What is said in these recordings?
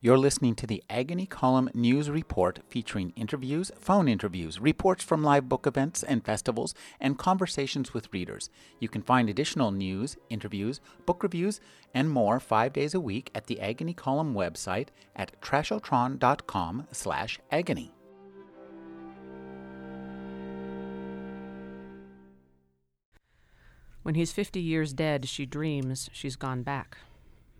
You're listening to the Agony Column News Report featuring interviews, phone interviews, reports from live book events and festivals, and conversations with readers. You can find additional news, interviews, book reviews, and more five days a week at the Agony Column website at trashotron.com slash agony. When he's 50 years dead, she dreams she's gone back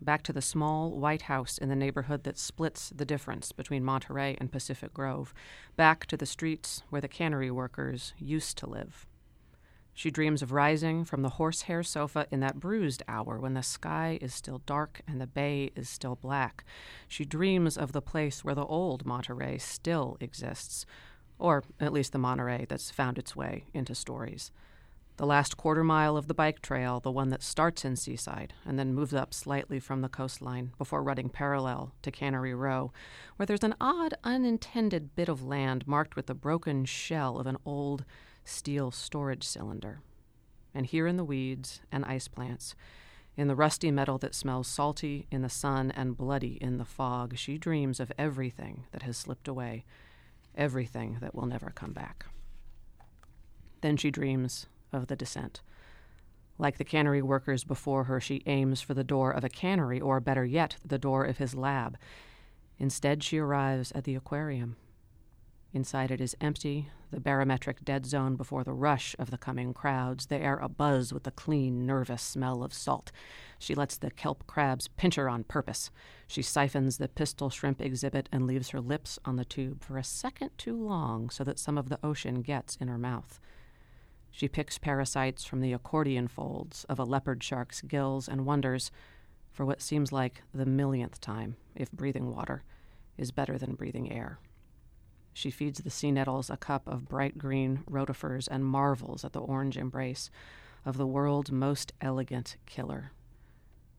back to the small white house in the neighborhood that splits the difference between Monterey and Pacific Grove, back to the streets where the cannery workers used to live. She dreams of rising from the horsehair sofa in that bruised hour when the sky is still dark and the bay is still black. She dreams of the place where the old Monterey still exists, or at least the Monterey that's found its way into stories the last quarter mile of the bike trail, the one that starts in Seaside and then moves up slightly from the coastline before running parallel to Cannery Row, where there's an odd, unintended bit of land marked with the broken shell of an old steel storage cylinder. And here in the weeds and ice plants, in the rusty metal that smells salty in the sun and bloody in the fog, she dreams of everything that has slipped away, everything that will never come back. Then she dreams of the descent. Like the cannery workers before her, she aims for the door of a cannery, or better yet, the door of his lab. Instead, she arrives at the aquarium. Inside it is empty, the barometric dead zone before the rush of the coming crowds, the air abuzz with the clean, nervous smell of salt. She lets the kelp crabs pinch her on purpose. She siphons the pistol shrimp exhibit and leaves her lips on the tube for a second too long so that some of the ocean gets in her mouth. She picks parasites from the accordion folds of a leopard shark's gills and wonders, for what seems like the millionth time, if breathing water is better than breathing air. She feeds the sea nettles a cup of bright green rotifers and marvels at the orange embrace of the world's most elegant killer.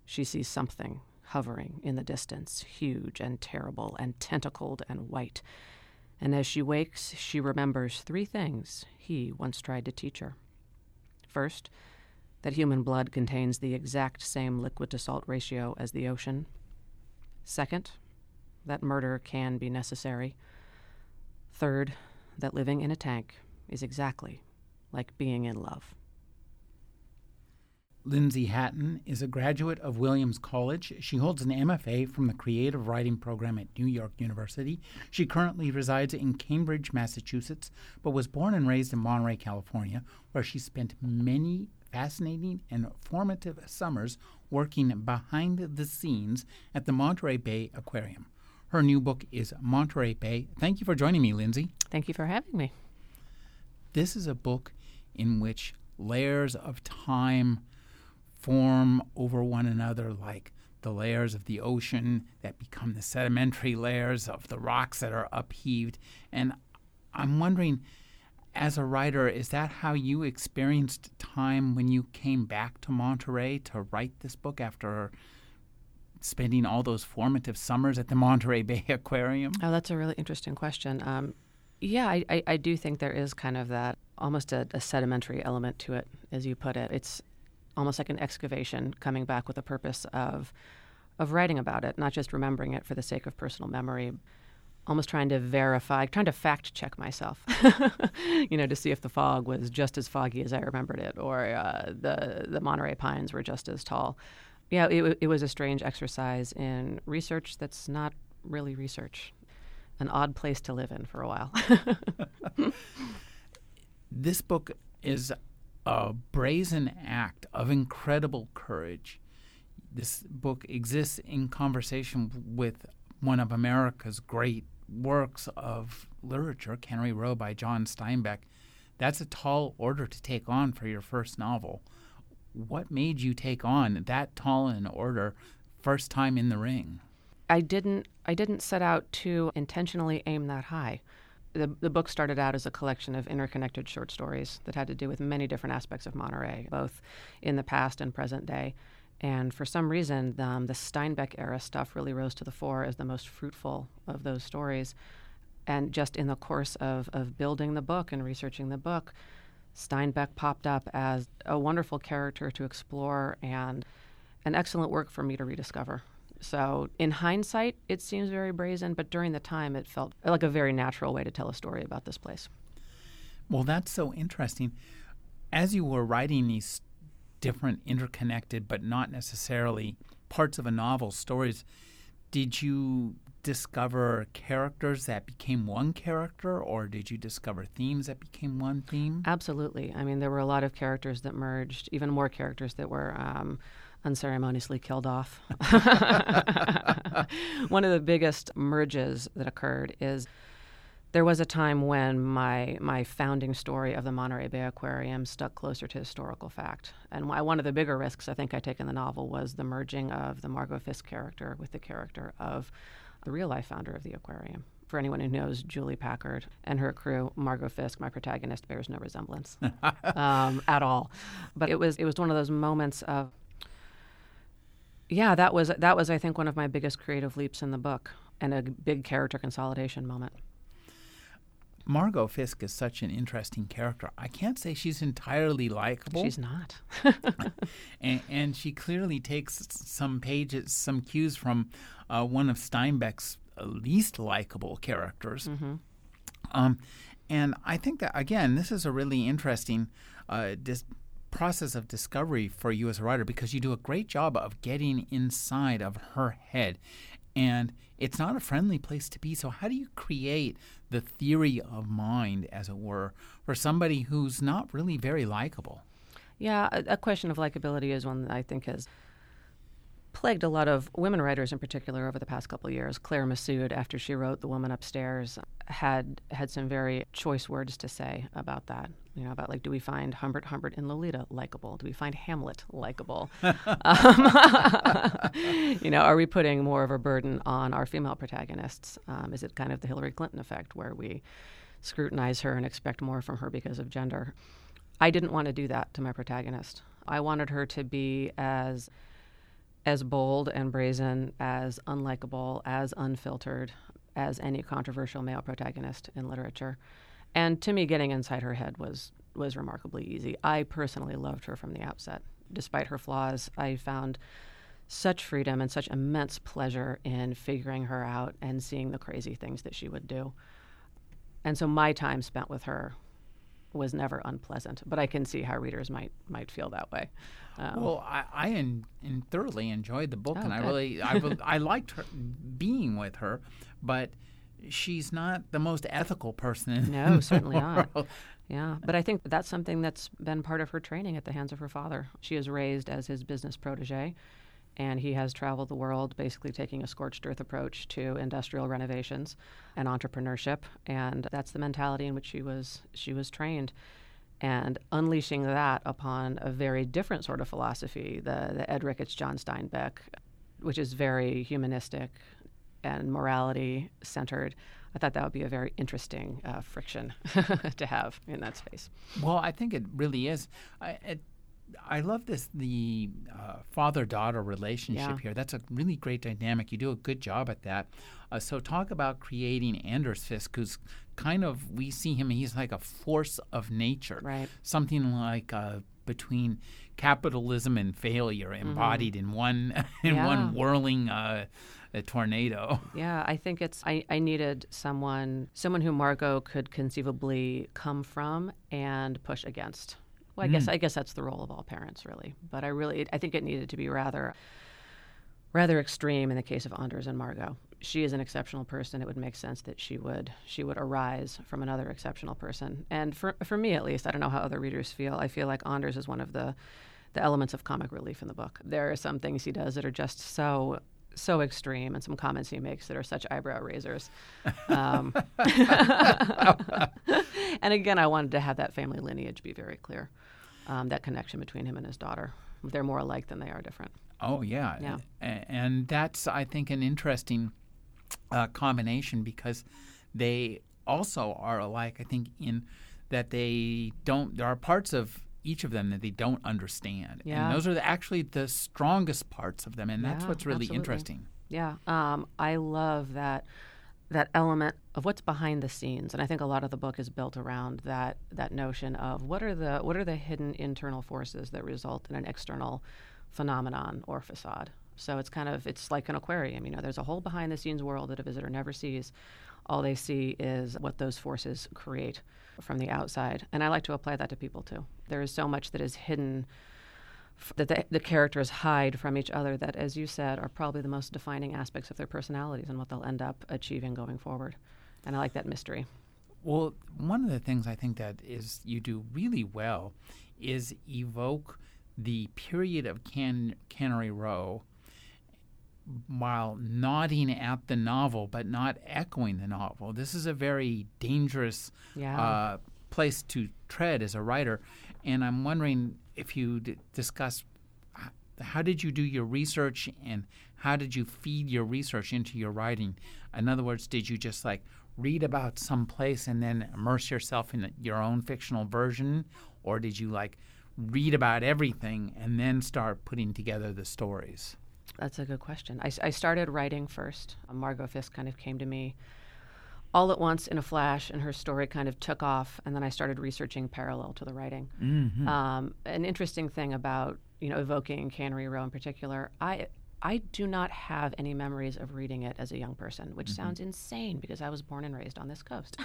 She sees something hovering in the distance, huge and terrible and tentacled and white, and as she wakes, she remembers three things he once tried to teach her. First, that human blood contains the exact same liquid to salt ratio as the ocean. Second, that murder can be necessary. Third, that living in a tank is exactly like being in love. Lindsay Hatton is a graduate of Williams College. She holds an MFA from the Creative Writing Program at New York University. She currently resides in Cambridge, Massachusetts, but was born and raised in Monterey, California, where she spent many fascinating and formative summers working behind the scenes at the Monterey Bay Aquarium. Her new book is Monterey Bay. Thank you for joining me, Lindsay. Thank you for having me. This is a book in which layers of time form over one another like the layers of the ocean that become the sedimentary layers of the rocks that are upheaved. And I'm wondering, as a writer, is that how you experienced time when you came back to Monterey to write this book after spending all those formative summers at the Monterey Bay Aquarium? Oh, that's a really interesting question. Um, yeah, I, I, I, do think there is kind of that almost a, a sedimentary element to it, as you put it. It's almost like an excavation coming back with a purpose of of writing about it, not just remembering it for the sake of personal memory. Almost trying to verify, trying to fact check myself, you know, to see if the fog was just as foggy as I remembered it, or uh, the the Monterey pines were just as tall. Yeah, it, it was a strange exercise in research that's not really research. An odd place to live in for a while. this book is a brazen act of incredible courage. This book exists in conversation with one of America's great works of literature, Cannery Row by John Steinbeck. That's a tall order to take on for your first novel. What made you take on that tall an order first time in the ring? I didn't I didn't set out to intentionally aim that high the, the book started out as a collection of interconnected short stories that had to do with many different aspects of Monterey, both in the past and present day. And for some reason, um, the Steinbeck era stuff really rose to the fore as the most fruitful of those stories. And just in the course of, of building the book and researching the book, Steinbeck popped up as a wonderful character to explore and an excellent work for me to rediscover So, in hindsight, it seems very brazen, but during the time, it felt like a very natural way to tell a story about this place. Well, that's so interesting. As you were writing these different, interconnected, but not necessarily parts of a novel stories, did you discover characters that became one character, or did you discover themes that became one theme? Absolutely. I mean, there were a lot of characters that merged, even more characters that were. Um, unceremoniously killed off. One of the biggest merges that occurred is there was a time when my my founding story of the Monterey Bay Aquarium stuck closer to historical fact. And one of the bigger risks I think I take in the novel was the merging of the Margot Fisk character with the character of the real life founder of the aquarium. For anyone who knows Julie Packard and her crew, Margot Fisk, my protagonist, bears no resemblance um, at all. But it was it was one of those moments of yeah, that was that was I think one of my biggest creative leaps in the book and a big character consolidation moment. Margot Fisk is such an interesting character. I can't say she's entirely likable. She's not. and, and, she clearly takes some pages, some cues from uh, one of Steinbeck's least likable characters. Mm-hmm. Um, and I think that, again, this is a really interesting uh, dis- process of discovery for you as a writer because you do a great job of getting inside of her head. And it's not a friendly place to be. So, how do you create the theory of mind, as it were, for somebody who's not really very likable? Yeah, a, question of likability is one that I think has plagued a lot of women writers in particular over the past couple years. Claire Messud, after she wrote The Woman Upstairs, had had some very choice words to say about that. You know, about like, do we find Humbert Humbert in Lolita likable? Do we find Hamlet likable? um, you know, are we putting more of a burden on our female protagonists? Um, is it kind of the Hillary Clinton effect where we scrutinize her and expect more from her because of gender? I didn't want to do that to my protagonist. I wanted her to be as as bold and brazen, as unlikable, as unfiltered as any controversial male protagonist in literature. And to me, getting inside her head was was remarkably easy. I personally loved her from the outset. Despite her flaws, I found such freedom and such immense pleasure in figuring her out and seeing the crazy things that she would do. And so my time spent with her was never unpleasant, but I can see how readers might might feel that way. Um, well, I, I in, in thoroughly enjoyed the book, oh, and I really I, I liked her being with her, but she's not the most ethical person. In no, certainly world. not. Yeah, but I think that's something that's been part of her training at the hands of her father. She is raised as his business protege, and he has traveled the world basically taking a scorched earth approach to industrial renovations and entrepreneurship, and that's the mentality in which she was she was trained. And unleashing that upon a very different sort of philosophy, the, the Ed Ricketts, John Steinbeck, which is very humanistic, and morality centered. I thought that would be a very interesting uh, friction to have in that space. Well, I think it really is. I, it, I love this the uh, father daughter relationship yeah. here. That's a really great dynamic. You do a good job at that. Uh, so talk about creating Anders Fisk, who's kind of we see him. He's like a force of nature, right? Something like uh, between capitalism and failure embodied mm-hmm. in one in yeah. one whirling a tornado. Yeah, I think it's I, I needed someone someone who Margot could conceivably come from and push against. Well, I mm. guess I guess that's the role of all parents, really. But I really I think it needed to be rather rather extreme in the case of Anders and Margot. She is an exceptional person. It would make sense that she would she would arise from another exceptional person. And for for me at least, I don't know how other readers feel. I feel like Anders is one of the the elements of comic relief in the book. There are some things he does that are just so so extreme and some comments he makes that are such eyebrow raisers. Um, and again, I wanted to have that family lineage be very clear, um, that connection between him and his daughter. They're more alike than they are different. Oh, yeah. yeah. And that's, I think, an interesting uh, combination because they also are alike, I think, in that they don't, there are parts of each of them that they don't understand. Yeah. And those are the, actually the strongest parts of them, and that's yeah, what's really absolutely. interesting. Yeah, um, I love that that element of what's behind the scenes, and I think a lot of the book is built around that that notion of what are the what are the hidden internal forces that result in an external phenomenon or facade. So it's kind of it's like an aquarium. You know, there's a whole behind the scenes world that a visitor never sees. All they see is what those forces create from the outside, and I like to apply that to people too. There is so much that is hidden that the, the, characters hide from each other that, as you said, are probably the most defining aspects of their personalities and what they'll end up achieving going forward. And I like that mystery. Well, one of the things I think that is you do really well is evoke the period of Can- Cannery Row while nodding at the novel but not echoing the novel. This is a very dangerous yeah. uh, place to tread as a writer. And I'm wondering if you d- discuss how did you do your research and how did you feed your research into your writing? In other words, did you just like read about some place and then immerse yourself in your own fictional version, or did you like read about everything and then start putting together the stories? That's a good question. I, I started writing first. Margot Fisk kind of came to me all at once in a flash, and her story kind of took off. And then I started researching parallel to the writing. Mm-hmm. Um, an interesting thing about you know evoking Cannery Row in particular, I I do not have any memories of reading it as a young person, which mm-hmm. sounds insane because I was born and raised on this coast.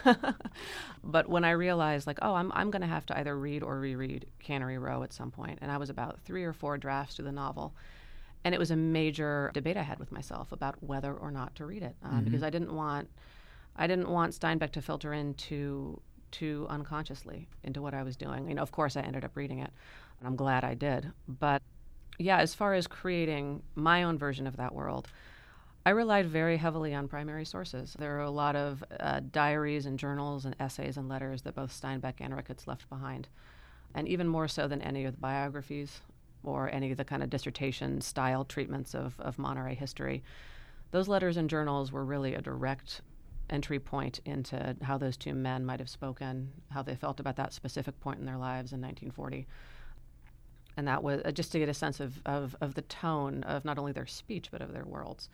but when I realized, like, oh, I'm, I'm going to have to either read or reread Cannery Row at some point, and I was about three or four drafts through the novel, and it was a major debate I had with myself about whether or not to read it um, mm-hmm. because I didn't want I didn't want Steinbeck to filter in too too unconsciously into what I was doing. You know, of course, I ended up reading it, and I'm glad I did. But yeah, as far as creating my own version of that world, I relied very heavily on primary sources. There are a lot of uh, diaries and journals and essays and letters that both Steinbeck and Ricketts left behind, and even more so than any of the biographies or any of the kind of dissertation style treatments of, of Monterey history. Those letters and journals were really a direct entry point into how those two men might have spoken, how they felt about that specific point in their lives in 1940. And that was uh, just to get a sense of, of, of, the tone of not only their speech, but of their worlds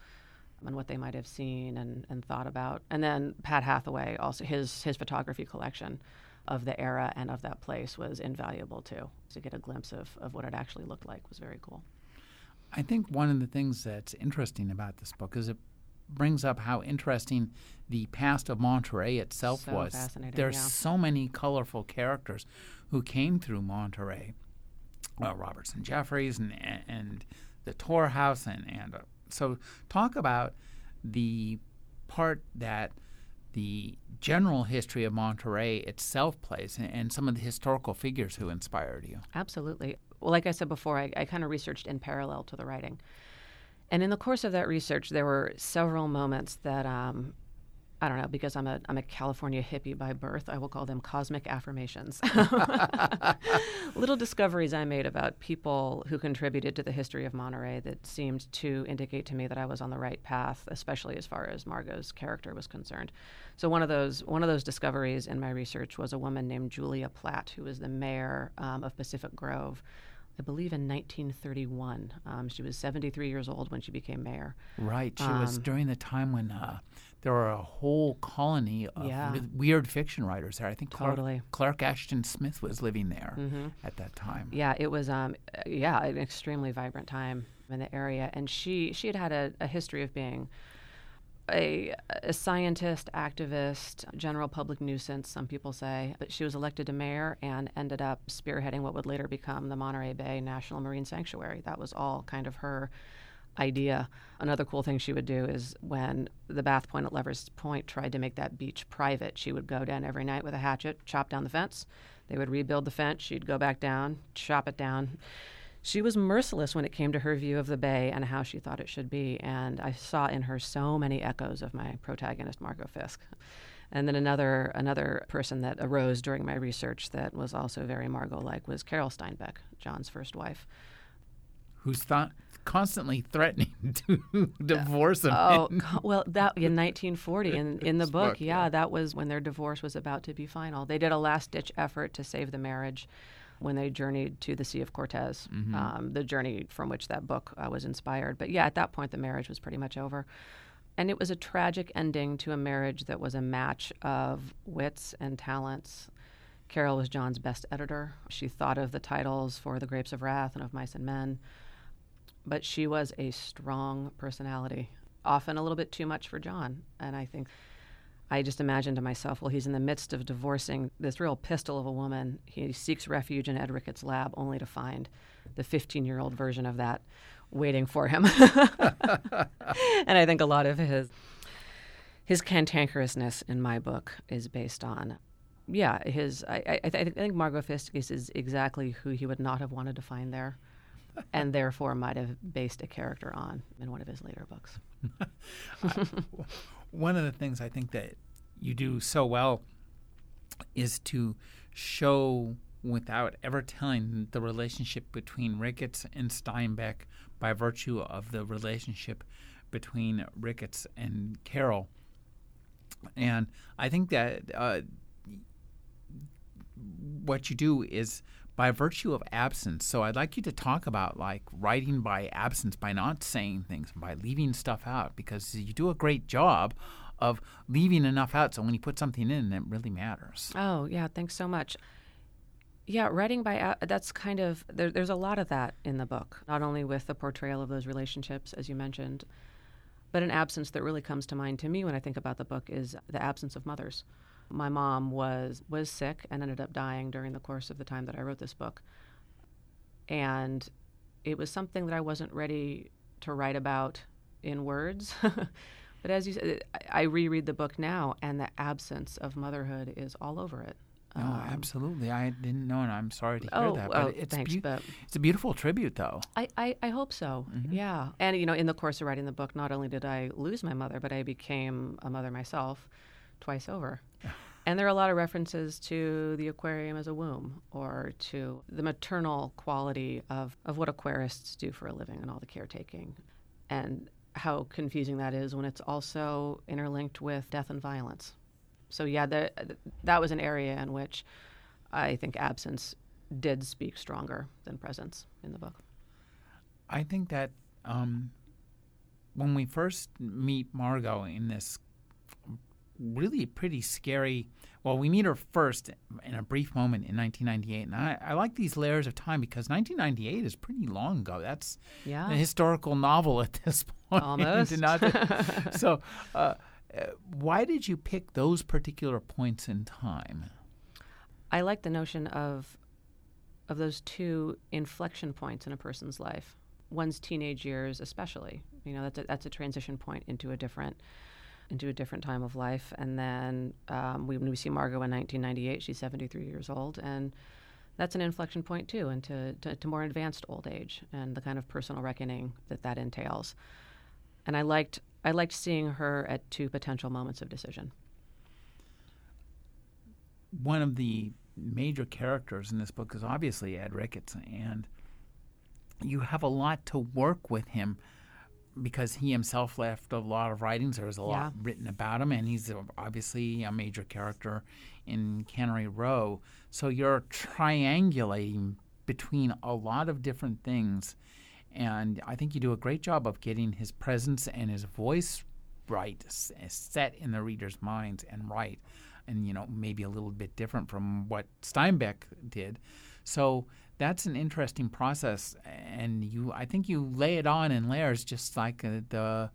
and what they might have seen and, and thought about. And then Pat Hathaway, also his, his photography collection of the era and of that place was invaluable too. To get a glimpse of, of what it actually looked like was very cool. I think one of the things that's interesting about this book is it brings up how interesting the past of Monterey itself so was. There's yeah. so many colorful characters who came through Monterey. Well, Robinson Jeffers and and the Tor House and and uh, so talk about the part that the general history of Monterey itself plays and, and, some of the historical figures who inspired you. Absolutely. Well, like I said before, I, I kind of researched in parallel to the writing. And in the course of that research, there were several moments that um, I don't know because I'm a I'm a California hippie by birth. I will call them cosmic affirmations. Little discoveries I made about people who contributed to the history of Monterey that seemed to indicate to me that I was on the right path, especially as far as Margot's character was concerned. So one of those one of those discoveries in my research was a woman named Julia Platt, who was the mayor um, of Pacific Grove I believe in 1931. Um, she was 73 years old when she became mayor. Right. She um, was during the time when uh, there were a whole colony of yeah. weird fiction writers there. I think totally. Clark, Clark Ashton Smith was living there mm-hmm. at that time. Yeah, it was. Um, yeah, an extremely vibrant time in the area, and she she had had a, a history of being a, a, scientist, activist, general public nuisance, some people say. But she was elected to mayor and ended up spearheading what would later become the Monterey Bay National Marine Sanctuary. That was all kind of her idea. Another cool thing she would do is when the Bath Point at Lovers Point tried to make that beach private, she would go down every night with a hatchet, chop down the fence. They would rebuild the fence. She'd go back down, chop it down she was merciless when it came to her view of the bay and how she thought it should be. And I saw in her so many echoes of my protagonist, Margot Fisk. And then another another person that arose during my research that was also very Margot-like was Carol Steinbeck, John's first wife, Whose thought constantly threatening to divorce him. Oh, well, that in 1940 in in the book, book yeah, yeah, that was when their divorce was about to be final. They did a last ditch effort to save the marriage when they journeyed to the Sea of Cortez, mm-hmm. um, the journey from which that book uh, was inspired. But yeah, at that point, the marriage was pretty much over. And it was a tragic ending to a marriage that was a match of wits and talents. Carol was John's best editor. She thought of the titles for The Grapes of Wrath and of Mice and Men. But she was a strong personality, often a little bit too much for John. And I think I just imagined to myself, well, he's in the midst of divorcing this real pistol of a woman. He seeks refuge in Ed Ricketts' lab only to find the 15 year old version of that waiting for him. and I think a lot of his his cantankerousness in my book is based on yeah, his I, I, I think Margot Fisk is, is exactly who he would not have wanted to find there, and therefore might have based a character on in one of his later books. I, one of the things I think that you do so well is to show without ever telling the relationship between Ricketts and Steinbeck by virtue of the relationship between Ricketts and Carol. And I think that uh, what you do is by virtue of absence. So I'd like you to talk about like writing by absence, by not saying things, by leaving stuff out, because you do a great job of leaving enough out so when you put something in, it really matters. Oh, yeah. Thanks so much. Yeah, writing by that's kind of there, there's a lot of that in the book, not only with the portrayal of those relationships, as you mentioned, but an absence that really comes to mind to me when I think about the book is the absence of mothers my mom was was sick and ended up dying during the course of the time that I wrote this book. And it was something that I wasn't ready to write about in words. but as you said, I reread the book now, and the absence of motherhood is all over it. No, um, absolutely. I didn't know, and I'm sorry to hear oh, that. But oh, it's thanks, be- but it's a beautiful tribute, though. I, I, I hope so. Mm-hmm. Yeah. And you know, in the course of writing the book, not only did I lose my mother, but I became a mother myself twice over. And there are a lot of references to the aquarium as a womb or to the maternal quality of, of what aquarists do for a living and all the caretaking. And how confusing that is when it's also interlinked with death and violence. So, yeah, the, that was an area in which I think absence did speak stronger than presence in the book. I think that um, when we first meet Margot in this really pretty scary. Well, we meet her first in a brief moment in 1998, and I, I like these layers of time because 1998 is pretty long ago. That's yeah. a historical novel at this point. Almost. so, uh, uh, why did you pick those particular points in time? I like the notion of of those two inflection points in a person's life. One's teenage years, especially. You know, that's a, that's a transition point into a different into a different time of life. And then um, we, when we see Margot in 1998, she's 73 years old, and that's an inflection point too into to, to more advanced old age and the kind of personal reckoning that that entails. And I liked I liked seeing her at two potential moments of decision. One of the major characters in this book is obviously Ed Ricketts, and you have a lot to work with him because he himself left a lot of writings. There was a lot written about him, and he's obviously a major character in Cannery Row. So you're triangulating between a lot of different things, and I think you do a great job of getting his presence and his voice right, set in the reader's minds and right, and you know maybe a little bit different from what Steinbeck did. So that's an interesting process, and you I think you lay it on in layers, just like uh, the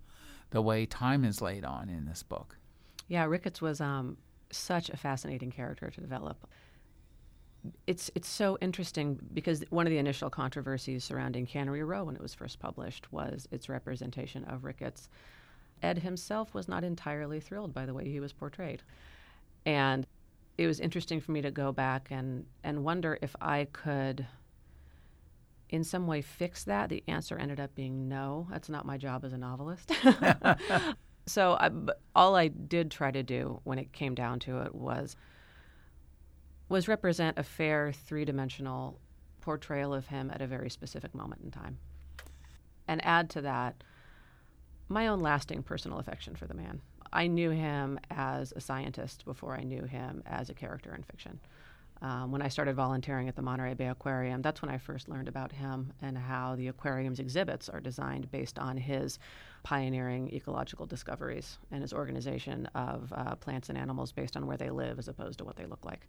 the way time is laid on in this book. Yeah, Ricketts was um, such a fascinating character to develop. It's it's so interesting because one of the initial controversies surrounding Cannery Row when it was first published was its representation of Ricketts. Ed himself was not entirely thrilled by the way he was portrayed, and it was interesting for me to go back and, and wonder if I could in some way fix that. The answer ended up being no. That's not my job as a novelist. so I, all I did try to do when it came down to it was was represent a fair three-dimensional portrayal of him at a very specific moment in time. And add to that my own lasting personal affection for the man. I knew him as a scientist before I knew him as a character in fiction. Um, when I started volunteering at the Monterey Bay Aquarium, that's when I first learned about him and how the aquarium's exhibits are designed based on his pioneering ecological discoveries and his organization of uh, plants and animals based on where they live as opposed to what they look like.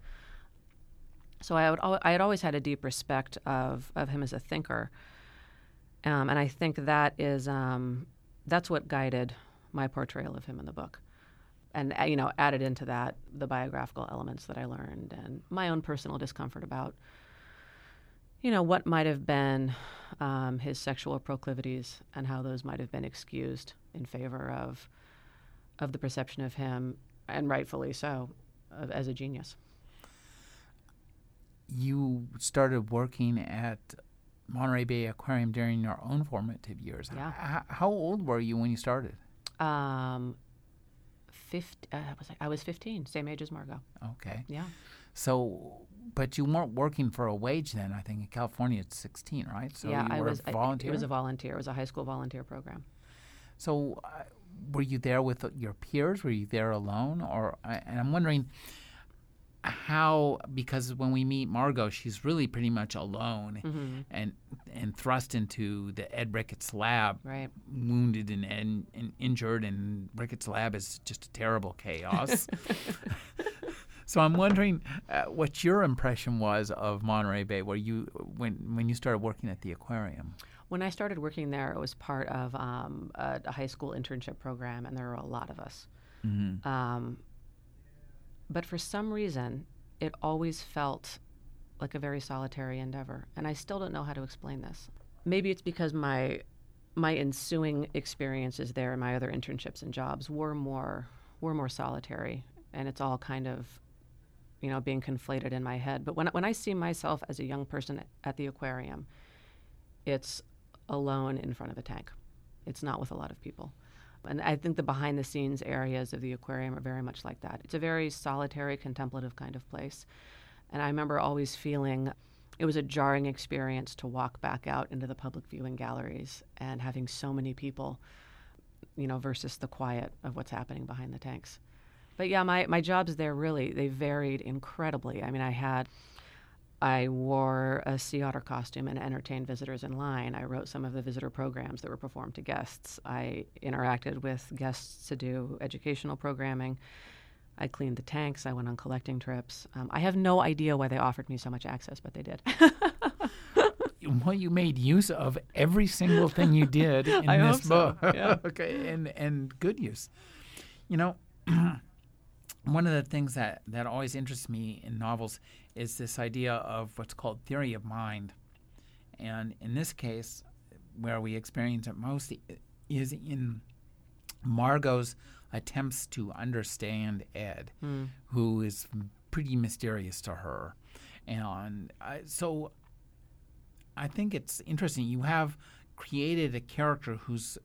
So I, would, I had always had a deep respect of, of him as a thinker. Um, and I think that is um, that's what guided my portrayal of him in the book, and uh, you know added into that the biographical elements that I learned and my own personal discomfort about you know what might have been um, his sexual proclivities and how those might have been excused in favor of of the perception of him, and rightfully so, of, as a genius. You started working at Monterey Bay Aquarium during your own formative years. Yeah. H- how old were you when you started? Um, 50, uh, was I, I was 15, same age as Margot. Okay. Yeah. So, but you weren't working for a wage then. I think in California it's 16, right? So yeah, you I was. a I- volunteer. it was a volunteer. It was a high school volunteer program. So, uh, were you there with your peers? Were you there alone? Or and I'm wondering how because when we meet Margot, she's really pretty much alone Mm-hmm. and and thrust into the Ed Ricketts lab, Right. wounded and, and, and injured, and Ricketts lab is just a terrible chaos. so I'm wondering uh, what your impression was of Monterey Bay, where you when when you started working at the aquarium. When I started working there, it was part of um, a, a high school internship program, and there were a lot of us. Mm-hmm. Um, but for some reason, it always felt like a very solitary endeavor, and I still don't know how to explain this. Maybe it's because my my ensuing experiences there and my other internships and jobs were more were more solitary, and it's all kind of you know being conflated in my head. But when when I see myself as a young person at the aquarium, it's alone in front of a tank. It's not with a lot of people. And I think the behind the scenes areas of the aquarium are very much like that. It's a very solitary, contemplative kind of place. And I remember always feeling it was a jarring experience to walk back out into the public viewing galleries and having so many people, you know, versus the quiet of what's happening behind the tanks. But yeah, my, my jobs there really, they varied incredibly. I mean, I had I wore a sea otter costume and entertained visitors in line. I wrote some of the visitor programs that were performed to guests. I interacted with guests to do educational programming. I cleaned the tanks. I went on collecting trips. Um, I have no idea why they offered me so much access, but they did. well, you made use of every single thing you did in I this hope so, book. yeah. okay, and and good use. You know, one of the things that that always interests me in novels is this idea of what's called theory of mind, and in this case, where we experience it most is in Margot's attempts to understand Ed, Mm. who is pretty mysterious to her, and I, so I think it's interesting. You have created a character who's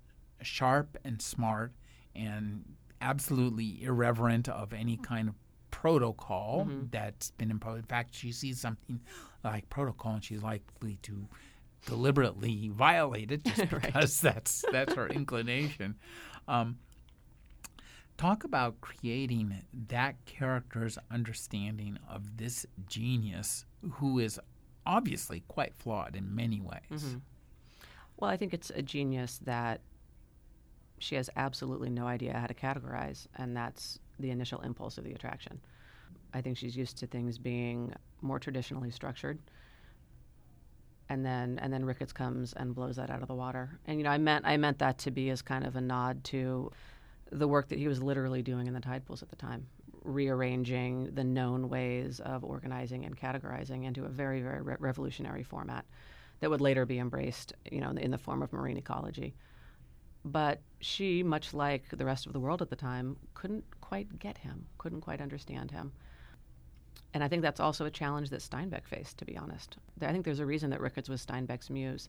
sharp and smart and absolutely irreverent of any kind of protocol that's been imposed. In fact, she sees something like protocol and she's likely to deliberately violate it just Right. because that's that's her inclination. Um, talk about creating that character's understanding of this genius who is obviously quite flawed in many ways. Mhm. Well, I think it's a genius that she has absolutely no idea how to categorize, and that's the initial impulse of the attraction. I think she's used to things being more traditionally structured. And then and then Ricketts comes and blows that out of the water. And you know, I meant I meant that to be as kind of a nod to the work that he was literally doing in the tide pools at the time, rearranging the known ways of organizing and categorizing into a very, very re- revolutionary format that would later be embraced, you know, in the, in the form of marine ecology. But she, much like the rest of the world at the time, couldn't quite get him, couldn't quite understand him. And I think that's also a challenge that Steinbeck faced, to be honest. I think there's a reason that Ricketts was Steinbeck's muse,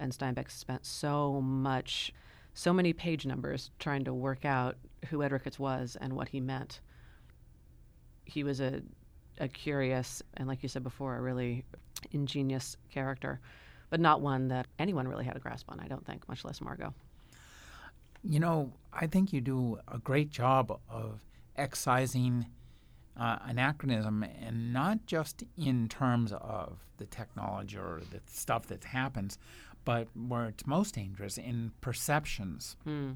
and Steinbeck spent so much, so many page numbers trying to work out who Ed Ricketts was and what he meant. He was a, a curious and, like you said before, a really ingenious character, but not one that anyone really had a grasp on, I don't think, much less Margot. You know, I think you do a great job of excising uh, anachronism, and not just in terms of the technology or the stuff that happens, but where it's most dangerous in perceptions. Hmm.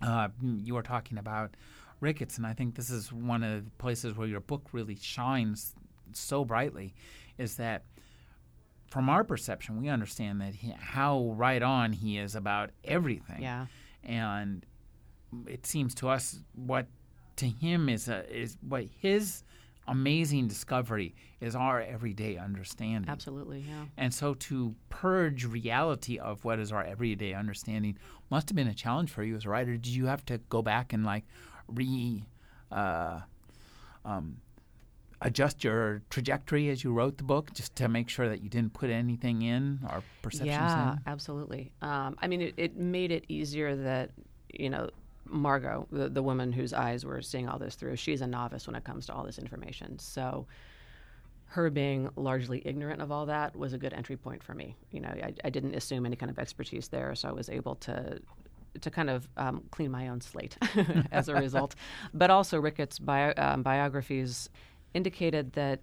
Uh, you were talking about Ricketts, and I think this is one of the places where your book really shines so brightly, is that from our perception, we understand that he, how right on he is about everything. Yeah. And it seems to us what to him is a, is what his amazing discovery is our everyday understanding. Absolutely, yeah. And so to purge reality of what is our everyday understanding must have been a challenge for you as a writer. Did you have to go back and like re uh, um, adjust your trajectory as you wrote the book just to make sure that you didn't put anything in or perceptions yeah, in? absolutely. Um, I mean, it, it made it easier that, you know, Margot, the, the woman whose eyes were seeing all this through, she's a novice when it comes to all this information. So her being largely ignorant of all that was a good entry point for me. You know, I, I didn't assume any kind of expertise there, so I was able to to kind of um, clean my own slate as a result. But also, Ricketts' bio, um, biographies indicated that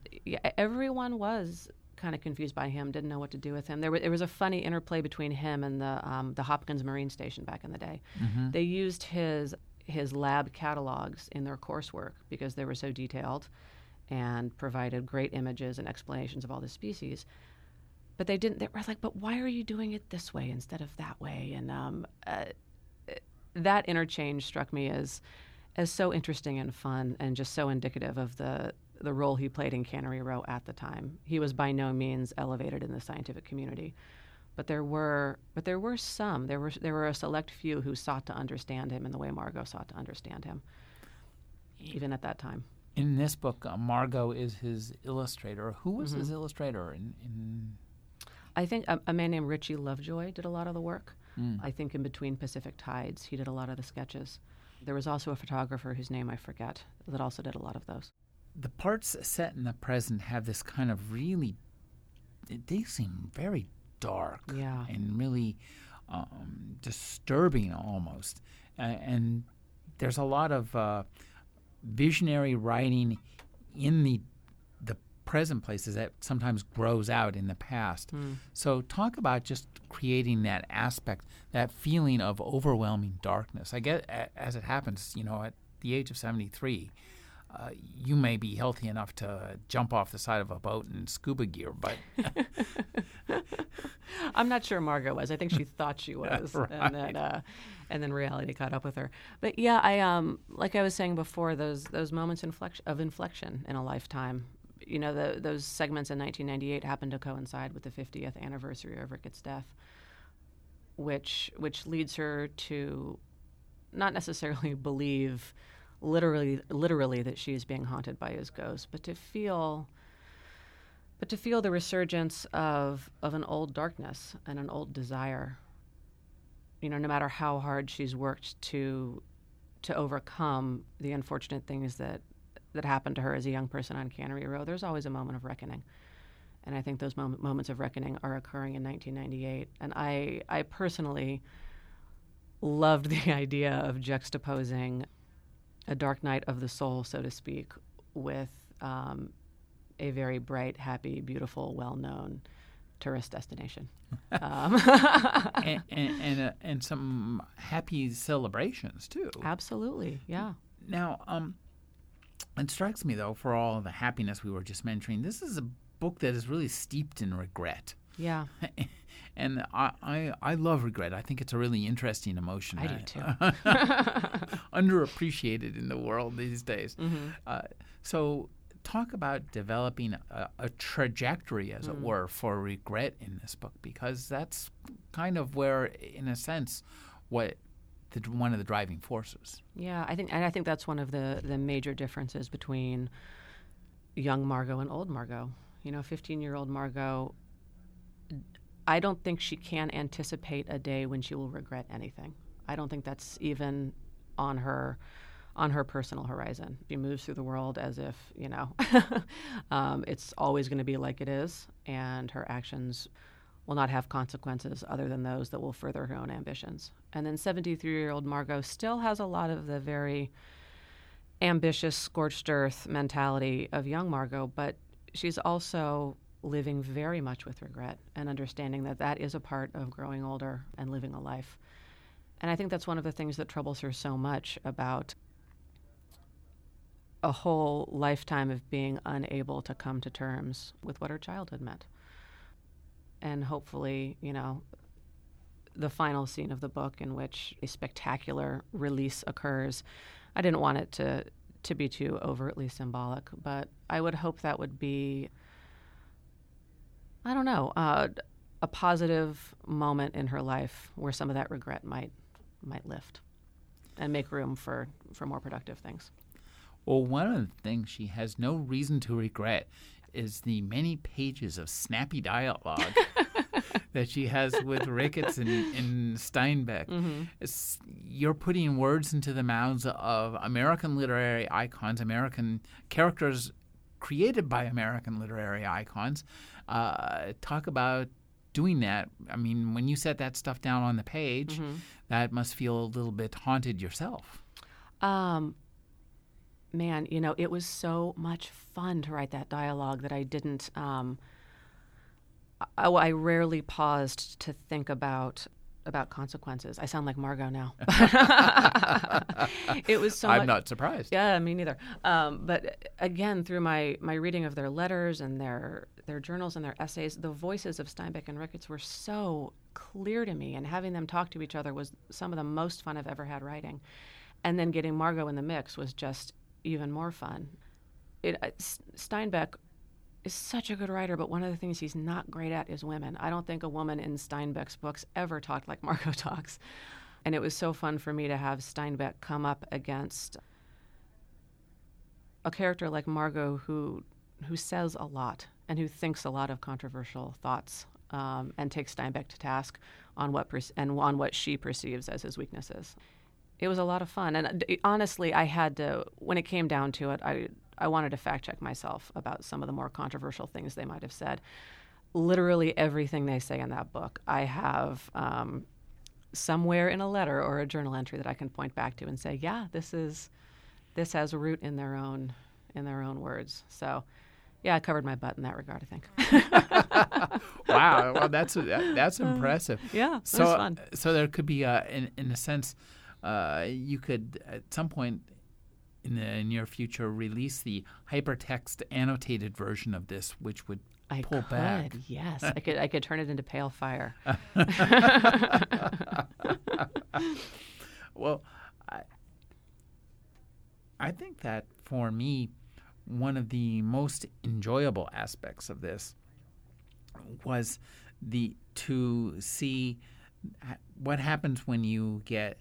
everyone was kind of confused by him, didn't know what to do with him. There, was, there was a funny interplay between him and the um, the Hopkins Marine Station back in the day. Mm-hmm. They used his his lab catalogs in their coursework because they were so detailed and provided great images and explanations of all the species. But they didn't. They were like, "But why are you doing it this way instead of that way?" And um, uh, that interchange struck me as as so interesting and fun, and just so indicative of the the role he played in Cannery Row at the time. He was by no means elevated in the scientific community, but there were but there were some. There were there were a select few who sought to understand him in the way Margot sought to understand him, even at that time. In this book, uh, Margot is his illustrator. Who was mm-hmm. his illustrator? In, in I think a, a, man named Ritchie Lovejoy did a lot of the work. Mm. I think in between Pacific Tides, he did a lot of the sketches. There was also a photographer whose name I forget that also did a lot of those the parts set in the present have this kind of really they seem very dark yeah. and really um, disturbing almost uh, and there's a lot of uh, visionary writing in the the present places that sometimes grows out in the past mm. so talk about just creating that aspect that feeling of overwhelming darkness i get as it happens you know at the age of 73 uh, you may be healthy enough to jump off the side of a boat in scuba gear, but I'm not sure Margot was. I think she thought she was, right. and then uh, and then reality caught up with her. But yeah, I um like I was saying before, those those moments inflection, of inflection in a lifetime. You know, the, those segments in 1998 happened to coincide with the 50th anniversary of Ricketts' death, which which leads her to not necessarily believe literally literally that she is being haunted by his ghost, but to feel but to feel the resurgence of of an old darkness and an old desire. You know, no matter how hard she's worked to to overcome the unfortunate things that that happened to her as a young person on Cannery Row, there's always a moment of reckoning. And I think those mom- moments of reckoning are occurring in 1998. And I, I personally loved the idea of juxtaposing a dark night of the soul, so to speak, with um, a very bright, happy, beautiful, well-known tourist destination, um. and and and, uh, and, some happy celebrations too. Absolutely, yeah. Now, um, it strikes me though, for all the happiness we were just mentioning, this is a book that is really steeped in regret. Yeah. and I, I, I love regret. I think it's a really interesting emotion. I do too. underappreciated in the world these days. Mm-hmm. Uh, so, talk about developing a, a trajectory, as mm. it were, for regret in this book, because that's kind of where, in a sense, what the, one of the driving forces. Yeah, I think, and I think that's one of the the major differences between young Margot and old Margot. You know, 15 year old Margot I don't think she can anticipate a day when she will regret anything. I don't think that's even on her on her personal horizon. She moves through the world as if you know um, it's always going to be like it is, and her actions will not have consequences other than those that will further her own ambitions. And then 73 year old Margot still has a lot of the very ambitious, scorched earth mentality of young Margot, but she's also living very much with regret and understanding that that is a part of growing older and living a life. And I think that's one of the things that troubles her so much about a whole lifetime of being unable to come to terms with what her childhood meant. and hopefully, you know, the final scene of the book in which a spectacular release occurs. I didn't want it to to be too overtly symbolic, but I would hope that would be I don't know, uh, a positive moment in her life where some of that regret might might lift and make room for for more productive things. Well, one of the things she has no reason to regret is the many pages of snappy dialogue that she has with Ricketts and, and Steinbeck. Mm-hmm. You're putting words into the mouths of American literary icons, American characters created by American literary icons. Uh, talk about doing that. I mean, when you set that stuff down on the page, Mm-hmm. that must feel a little bit haunted yourself. Um, man, you know, it was so much fun to write that dialogue that I didn't. Um, I, I rarely paused to think about about consequences. I sound like Margot now. it was so. I'm much, not surprised. Yeah, me neither. Um, but again, through my my reading of their letters and their their journals and their essays, the voices of Steinbeck and Ricketts were so clear to me, and having them talk to each other was some of the most fun I've ever had writing. And then getting Margot in the mix was just even more fun. It, uh, Steinbeck is such a good writer, but one of the things he's not great at is women. I don't think a woman in Steinbeck's books ever talked like Margot talks. And it was so fun for me to have Steinbeck come up against a character like Margot who who says a lot and who thinks a lot of controversial thoughts um, and takes Steinbeck to task on what per- and on what she perceives as his weaknesses. It was a lot of fun, and honestly, I had to when it came down to it, I I wanted to fact check myself about some of the more controversial things they might have said. Literally everything they say in that book, I have um, somewhere in a letter or a journal entry that I can point back to and say, yeah, this is this has a root in their own in their own words. So, yeah, I covered my butt in that regard. I think. wow, well, that's that, that's impressive. yeah, it So, so there could be, uh, in in a sense, uh, you could at some point in the near future release the hypertext annotated version of this, which would I pull could, back. yes, I could. I could turn it into pale fire. Well, I, I think that for me, one of the most enjoyable aspects of this was the to see what happens when you get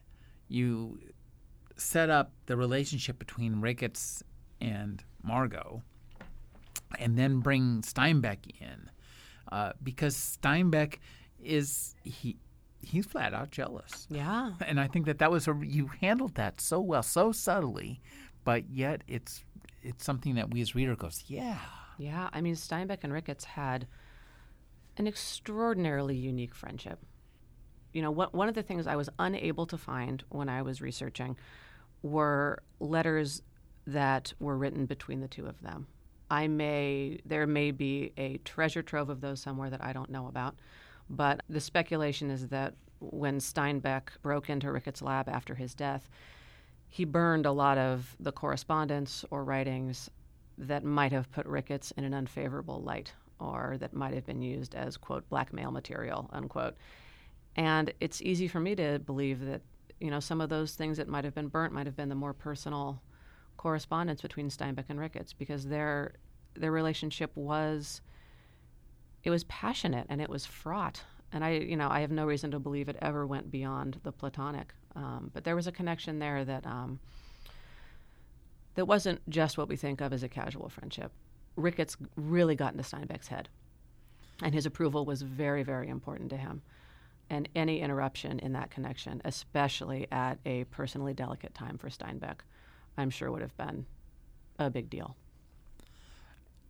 you set up the relationship between Ricketts and Margot, and then bring Steinbeck in, uh, because Steinbeck is he he's flat out jealous Yeah, and I think that that was a you handled that so well, so subtly, but yet it's it's something that we as reader goes, yeah, yeah. I mean, Steinbeck and Ricketts had an extraordinarily unique friendship. You know, what, one of the things I was unable to find when I was researching were letters that were written between the two of them. I may there may be a treasure trove of those somewhere that I don't know about, but the speculation is that when Steinbeck broke into Ricketts' lab after his death, he burned a lot of the correspondence or writings that might have put Ricketts in an unfavorable light or that might have been used as quote blackmail material unquote. And it's easy for me to believe that you know some of those things that might have been burnt might have been the more personal correspondence between Steinbeck and Ricketts because their their relationship was it was passionate and it was fraught. And I, you know, I have no reason to believe it ever went beyond the platonic. Um, but there was a connection there that um, that wasn't just what we think of as a casual friendship. Ricketts really got into Steinbeck's head, and his approval was very, very important to him. And any interruption in that connection, especially at a personally delicate time for Steinbeck, I'm sure would have been a big deal.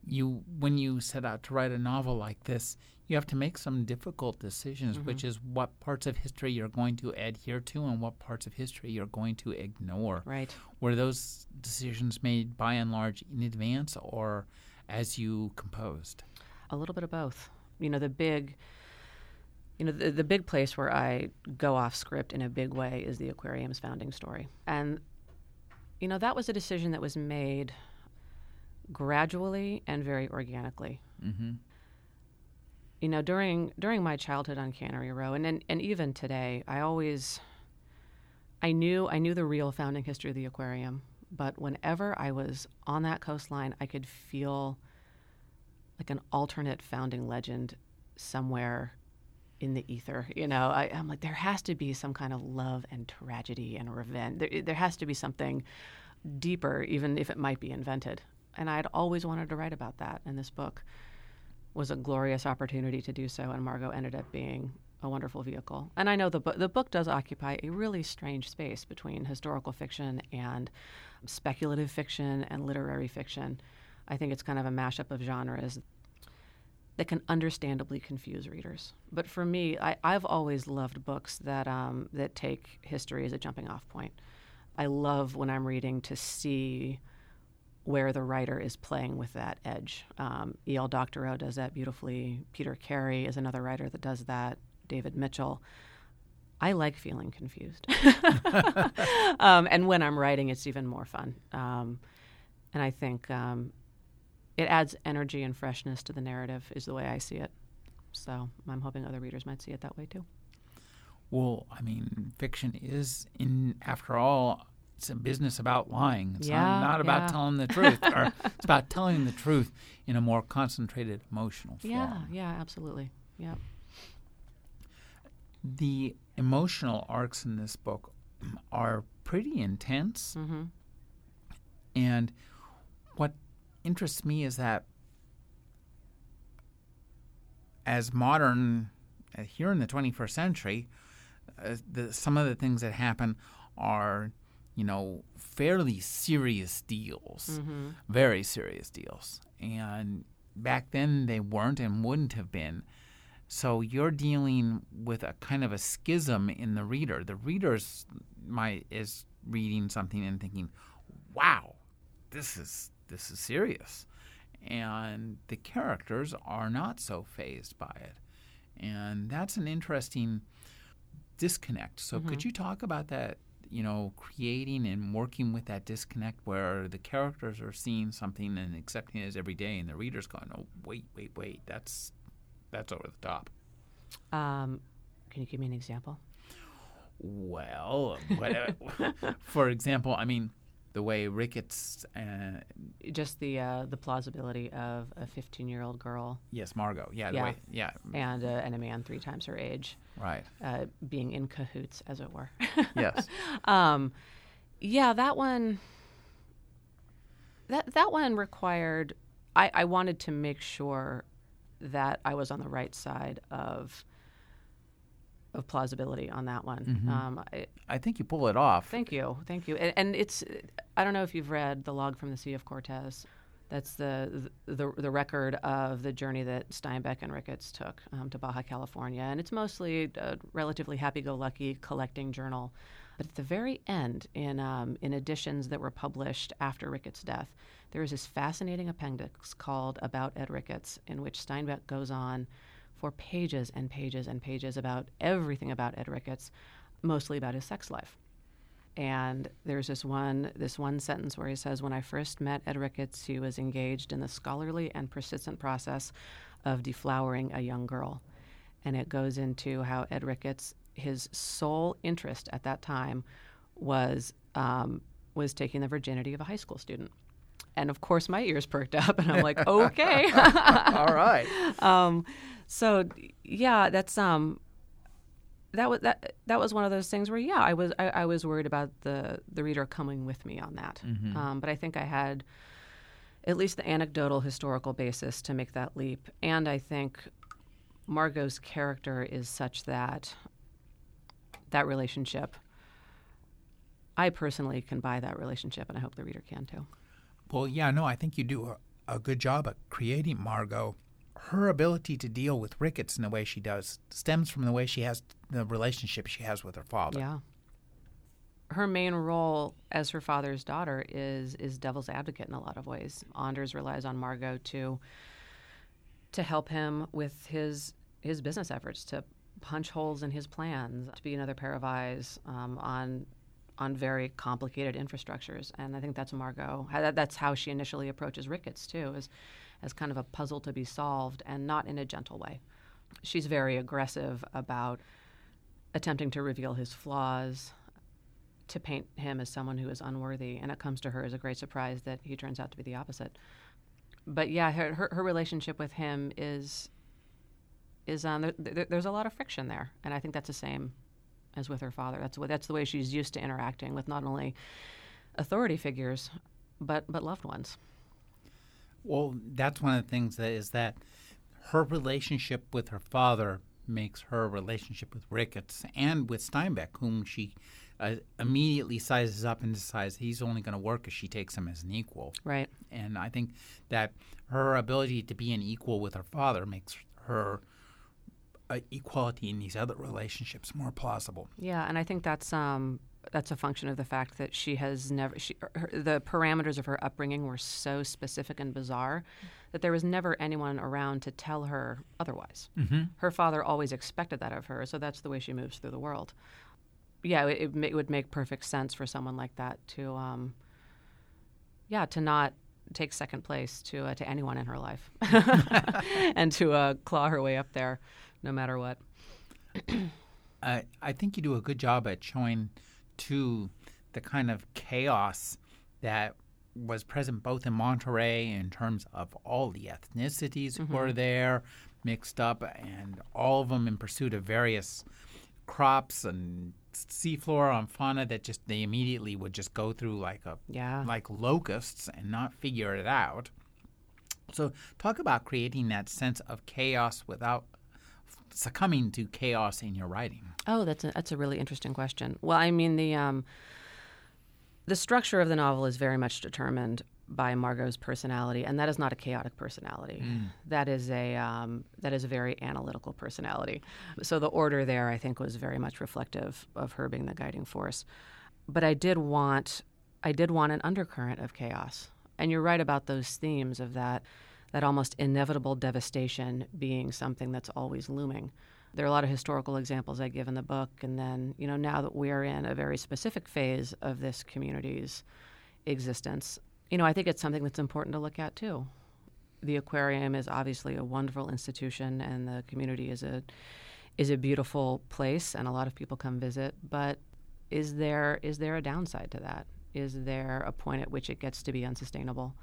you when you set out to write a novel like this, you have to make some difficult decisions, mm-hmm. which is what parts of history you're going to adhere to and what parts of history you're going to ignore. Right. Were those decisions made by and large in advance or as you composed? A little bit of both. You know, the big, you know, the, the big place where I go off script in a big way is the aquarium's founding story. And, you know, that was a decision that was made gradually and very organically. Mm-hmm. you know, during during my childhood on Cannery Row, and, and and even today, I always, I knew I knew the real founding history of the aquarium, but whenever I was on that coastline, I could feel like an alternate founding legend somewhere in the ether. You know, I, am like, there has to be some kind of love and tragedy and revenge. There, there has to be something deeper, even if it might be invented. And I had always wanted to write about that, and this book was a glorious opportunity to do so, and Margot ended up being a wonderful vehicle. And I know the, bu- the book does occupy a really strange space between historical fiction and speculative fiction and literary fiction. I think it's kind of a mashup of genres that can understandably confuse readers. But for me, I, have always loved books that, um, that take history as a jumping off point. I love when I'm reading to see where the writer is playing with that edge. Um, E.L. Doctorow does that beautifully. Peter Carey is another writer that does that. David Mitchell. I like feeling confused. um, and when I'm writing, it's even more fun. Um, and I think um, it adds energy and freshness to the narrative, is the way I see it. So I'm hoping other readers might see it that way too. Well, I mean, fiction is, in after all, it's a business about lying. It's yeah, not, not about yeah. telling the truth. or it's about telling the truth in a more concentrated emotional form. Yeah, yeah, absolutely. Yeah. The emotional arcs in this book are pretty intense. Mm-hmm. And what interests me is that as modern, uh, here in the 21st century, uh, the, some of the things that happen are you know, fairly serious deals, mm-hmm. very serious deals. And back then they weren't and wouldn't have been. So you're dealing with a kind of a schism in the reader. The reader's my is reading something and thinking, "Wow, this is this is serious," and the characters are not so phased by it, and that's an interesting disconnect. So Mm-hmm. could you talk about that you know, creating and working with that disconnect where the characters are seeing something and accepting it as every day, and the reader's going, "Oh, wait, wait, wait, that's that's over the top." Um, can you give me an example? Well, what, for example, I mean, the way Ricketts, uh, Just the uh, the plausibility of a 15 year old girl yes, Margot, yeah, the Yeah. way, yeah, and uh, and a man three times her age right, uh, being in cahoots, as it were. yes, um, yeah, that one. That that one required. I, I wanted to make sure that I was on the right side of of plausibility on that one. Mhm. Um, I, I think you pull it off. Thank you, thank you. And, and it's I don't know if you've read the log from the Sea of Cortez. That's the the, the record of the journey that Steinbeck and Ricketts took um, to Baja California, and it's mostly a relatively happy-go-lucky collecting journal. But at the very end, in um, in editions that were published after Ricketts' death, there is this fascinating appendix called "About Ed Ricketts," in which Steinbeck goes on for pages and pages and pages about everything about Ed Ricketts, mostly about his sex life. And there's this one this one sentence where he says, "When I first met Ed Ricketts, he was engaged in the scholarly and persistent process of deflowering a young girl." And it goes into how Ed Ricketts, his sole interest at that time, was um, was taking the virginity of a high school student. And of course, my ears perked up, and I'm like, "Okay." All right. um, so yeah, that's um, that was that that was one of those things where yeah, I was I, I was worried about the the reader coming with me on that, Mhm. um, but I think I had at least the anecdotal historical basis to make that leap, and I think Margot's character is such that that relationship. I personally can buy that relationship, and I hope the reader can too. Well, yeah, no, I think you do a, a good job at creating Margot. Her ability to deal with Ricketts in the way she does stems from the way she has the relationship she has with her father. Yeah. Her main role as her father's daughter is is devil's advocate in a lot of ways. Anders relies on Margot to to help him with his his business efforts, to punch holes in his plans, to be another pair of eyes um, on on very complicated infrastructures. And I think that's Margot. That's how she initially approaches Ricketts too, as as kind of a puzzle to be solved, and not in a gentle way. She's very aggressive about attempting to reveal his flaws, to paint him as someone who is unworthy, and it comes to her as a great surprise that he turns out to be the opposite. But yeah, her her, her relationship with him is is um, there, there's a lot of friction there, and I think that's the same as with her father. That's what that's the way she's used to interacting with not only authority figures, but but loved ones. Well, that's one of the things that is that her relationship with her father makes her relationship with Ricketts and with Steinbeck, whom she uh, immediately sizes up and decides he's only going to work if she takes him as an equal. Right. And I think that her ability to be an equal with her father makes her uh, equality in these other relationships more plausible. Yeah, and I think that's um, that's a function of the fact that she has never she, her, the parameters of her upbringing were so specific and bizarre that there was never anyone around to tell her otherwise. Mm-hmm. Her father always expected that of her, so that's the way she moves through the world. Yeah, it, it, it would make perfect sense for someone like that to, um, yeah, to not take second place to uh, to anyone in her life, and to uh, claw her way up there, no matter what. uh, I think you do a good job at showing to the kind of chaos that was present both in Monterey in terms of all the ethnicities Mm-hmm. who were there mixed up and all of them in pursuit of various crops and seaflora and fauna that just they immediately would just go through like a Yeah. like locusts and not figure it out. So talk about creating that sense of chaos without succumbing to chaos in your writing. Oh, that's a, that's a really interesting question. Well, I mean the um, the structure of the novel is very much determined by Margot's personality, and that is not a chaotic personality. That is a um, that is a very analytical personality. So the order there, I think, was very much reflective of her being the guiding force. But I did want I did want an undercurrent of chaos, and you're right about those themes of that that almost inevitable devastation being something that's always looming. There are a lot of historical examples I give in the book, and then you know now that we're in a very specific phase of this community's existence, you know I think it's something that's important to look at too. The aquarium is obviously a wonderful institution, and the community is a is a beautiful place, and a lot of people come visit. But is there is there a downside to that? Is there a point at which it gets to be unsustainable?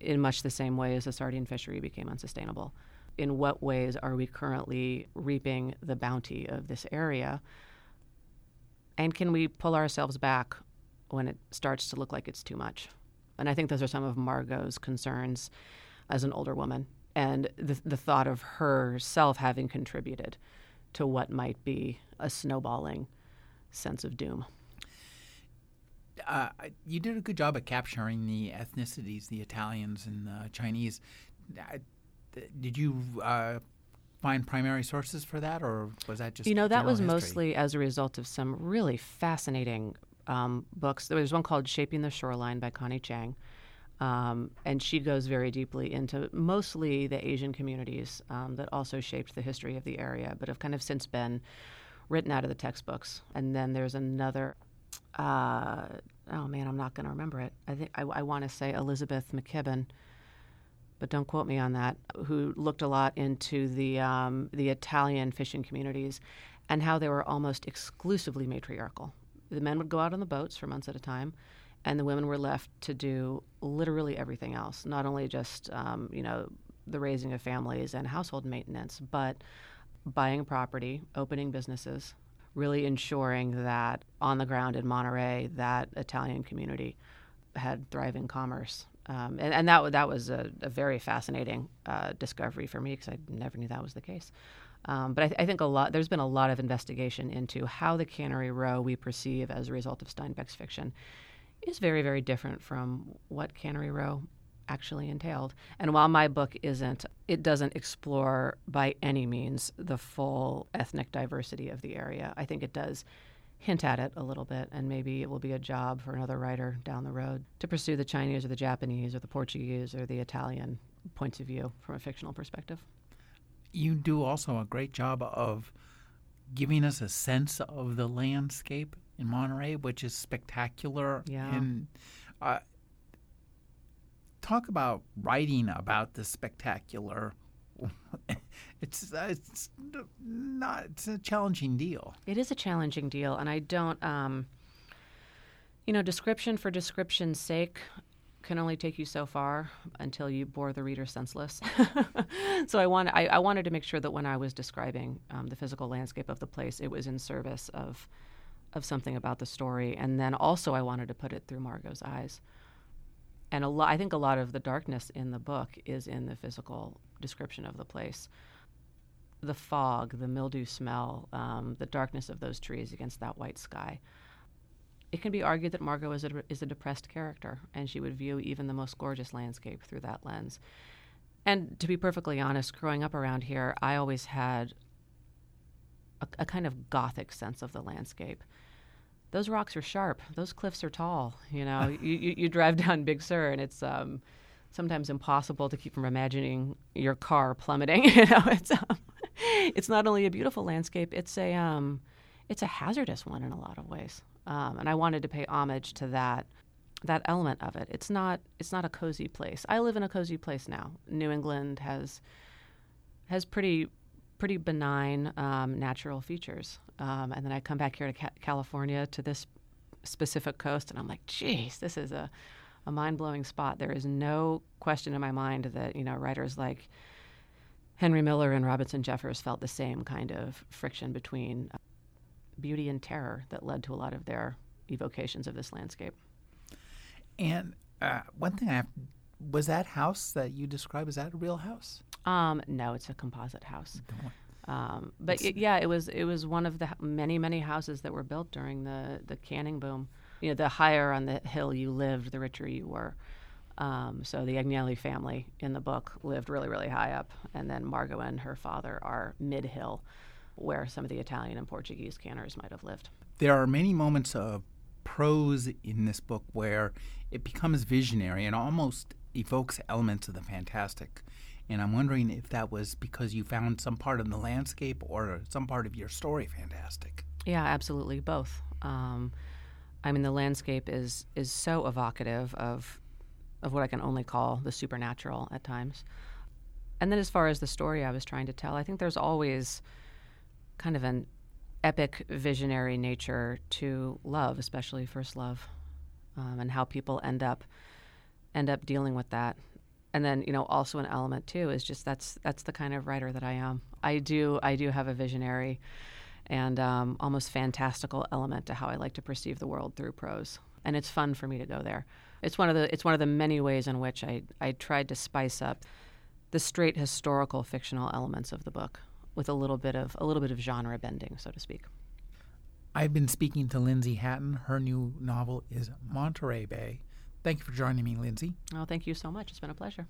In much the same way as the sardine fishery became unsustainable. In what ways are we currently reaping the bounty of this area? And can we pull ourselves back when it starts to look like it's too much? And I think those are some of Margot's concerns as an older woman, and the, the thought of herself having contributed to what might be a snowballing sense of doom. Uh, you did a good job of capturing the ethnicities, the Italians and the Chinese. Uh, Did you uh, find primary sources for that, or was that just you know that was history? mostly as a result of some really fascinating um, books. There was one called "Shaping the Shoreline" by Connie Chiang, um, and she goes very deeply into mostly the Asian communities um, that also shaped the history of the area, but have kind of since been written out of the textbooks. And then there's another. Uh, oh man, I'm not going to remember it. I think I, I want to say Elizabeth McKibben but don't quote me on that, who looked a lot into the um, the Italian fishing communities and how they were almost exclusively matriarchal. The men would go out on the boats for months at a time, and the women were left to do literally everything else. Not only just um, you know the raising of families and household maintenance, but buying property, opening businesses, really ensuring that on the ground in Monterey, that Italian community had thriving commerce. Um, and, and that that was a, a very fascinating uh, discovery for me because I never knew that was the case. Um, but I, th- I think a lot there's been a lot of investigation into how the Cannery Row we perceive as a result of Steinbeck's fiction is very very different from what Cannery Row actually entailed. And while my book isn't, it doesn't explore by any means the full ethnic diversity of the area. I think it does hint at it a little bit, and maybe it will be a job for another writer down the road to pursue the Chinese or the Japanese or the Portuguese or the Italian points of view from a fictional perspective. You do also a great job of giving us a sense of the landscape in Monterey, which is spectacular. Yeah. And uh, talk about writing about the spectacular. It's uh, it's not it's a challenging deal. It is a challenging deal, and I don't. Um, you know, description for description's sake can only take you so far until you bore the reader senseless. so I want I, I, wanted to make sure that when I was describing um, the physical landscape of the place, it was in service of of something about the story, and then also I wanted to put it through Margot's eyes. And a lo- I think a lot of the darkness in the book is in the physical description of the place. The fog, the mildew smell, um, the darkness of those trees against that white sky it can be argued that Margot is a, is a depressed character, and she would view even the most gorgeous landscape through that lens. And to be perfectly honest, growing up around here, I always had a, a kind of gothic sense of the landscape. Those rocks are sharp. Those cliffs are tall. You know, you, you, you, drive down Big Sur, and it's um, sometimes impossible to keep from imagining your car plummeting. you know, it's um, it's not only a beautiful landscape; it's a um, it's a hazardous one in a lot of ways. Um, and I wanted to pay homage to that that element of it. It's not it's not a cozy place. I live in a cozy place now. New England has has pretty pretty benign um, natural features, um, and then I come back here to ca- California to this specific coast, and I'm like, geez, this is a a mind blowing spot. There is no question in my mind that you know writers like Henry Miller and Robinson Jeffers felt the same kind of friction between beauty and terror that led to a lot of their evocations of this landscape. And uh, one thing I have, was that house that you described, is that a real house? Um, no, it's a composite house. Um, but it, yeah, it was it was one of the many many houses that were built during the the canning boom. You know, the higher on the hill you lived, the richer you were. Um, so the Agnelli family in the book lived really really high up, and then Margot and her father are mid hill where some of the Italian and Portuguese canners might have lived. There are many moments of prose in this book where it becomes visionary and almost evokes elements of the fantastic. And I'm wondering if that was because you found some part of the landscape or some part of your story fantastic. Yeah, absolutely, both. Um, I mean, the landscape is is so evocative of of what I can only call the supernatural at times. And then, as far as the story I was trying to tell, I think there's always kind of an epic visionary nature to love, especially first love, um, and how people end up end up dealing with that. And then, you know, also an element too is just that's that's the kind of writer that I am. I do I do have a visionary and um, almost fantastical element to how I like to perceive the world through prose, and it's fun for me to go there. It's one of the it's one of the many ways in which I I tried to spice up the straight historical fictional elements of the book with a little bit of a little bit of genre bending, so to speak. I've been speaking to Lindsay Hatton. Her new novel is Monterey Bay. Thank you for joining me, Lindsay. Oh, thank you so much. It's been a pleasure.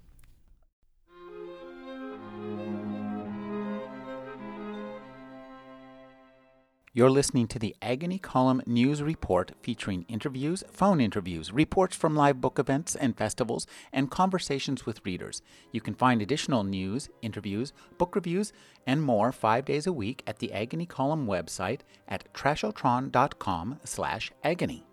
You're listening to the Agony Column News Report featuring interviews, phone interviews, reports from live book events and festivals, and conversations with readers. You can find additional news, interviews, book reviews, and more five days a week at the Agony Column website at trashotron.com slash agony.